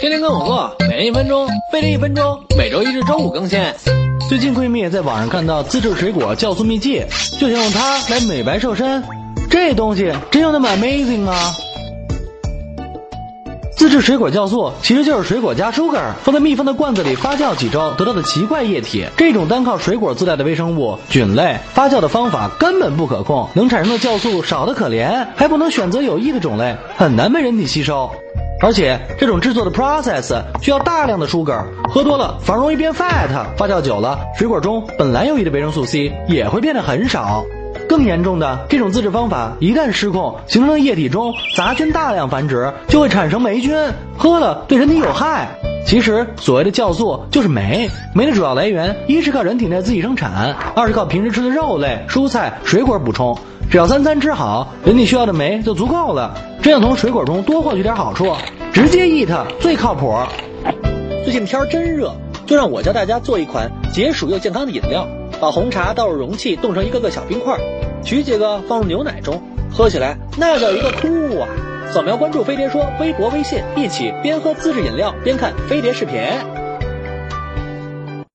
天天跟我做，每人一分钟，费力一分钟，每周一至周五更新。最近闺蜜在网上看到自制水果酵素秘籍，就想用它来美白瘦身。这东西真有那么 amazing 吗？自制水果酵素其实就是水果加 sugar 放在密封的罐子里发酵几周得到的奇怪液体。这种单靠水果自带的微生物菌类发酵的方法根本不可控，能产生的酵素少得可怜，还不能选择有益的种类，很难被人体吸收。而且这种制作的 process 需要大量的 sugar，喝多了反而容易变 fat。发酵久了，水果中本来有益的维生素 C 也会变得很少。更严重的，这种自制方法一旦失控，形成的液体中杂菌大量繁殖，就会产生霉菌，喝了对人体有害。其实所谓的酵素就是酶，酶的主要来源一是靠人体内自己生产，二是靠平时吃的肉类、蔬菜、水果补充。只要三餐吃好，人体需要的酶就足够了。这样从水果中多获取点好处，直接 eat 最靠谱。最近天真热，就让我教大家做一款解暑又健康的饮料。把红茶倒入容器，冻成一个个小冰块。取几个放入牛奶中，喝起来那叫一个酷啊！扫描关注飞碟说微博、微信，一起边喝自制饮料边看飞碟视频。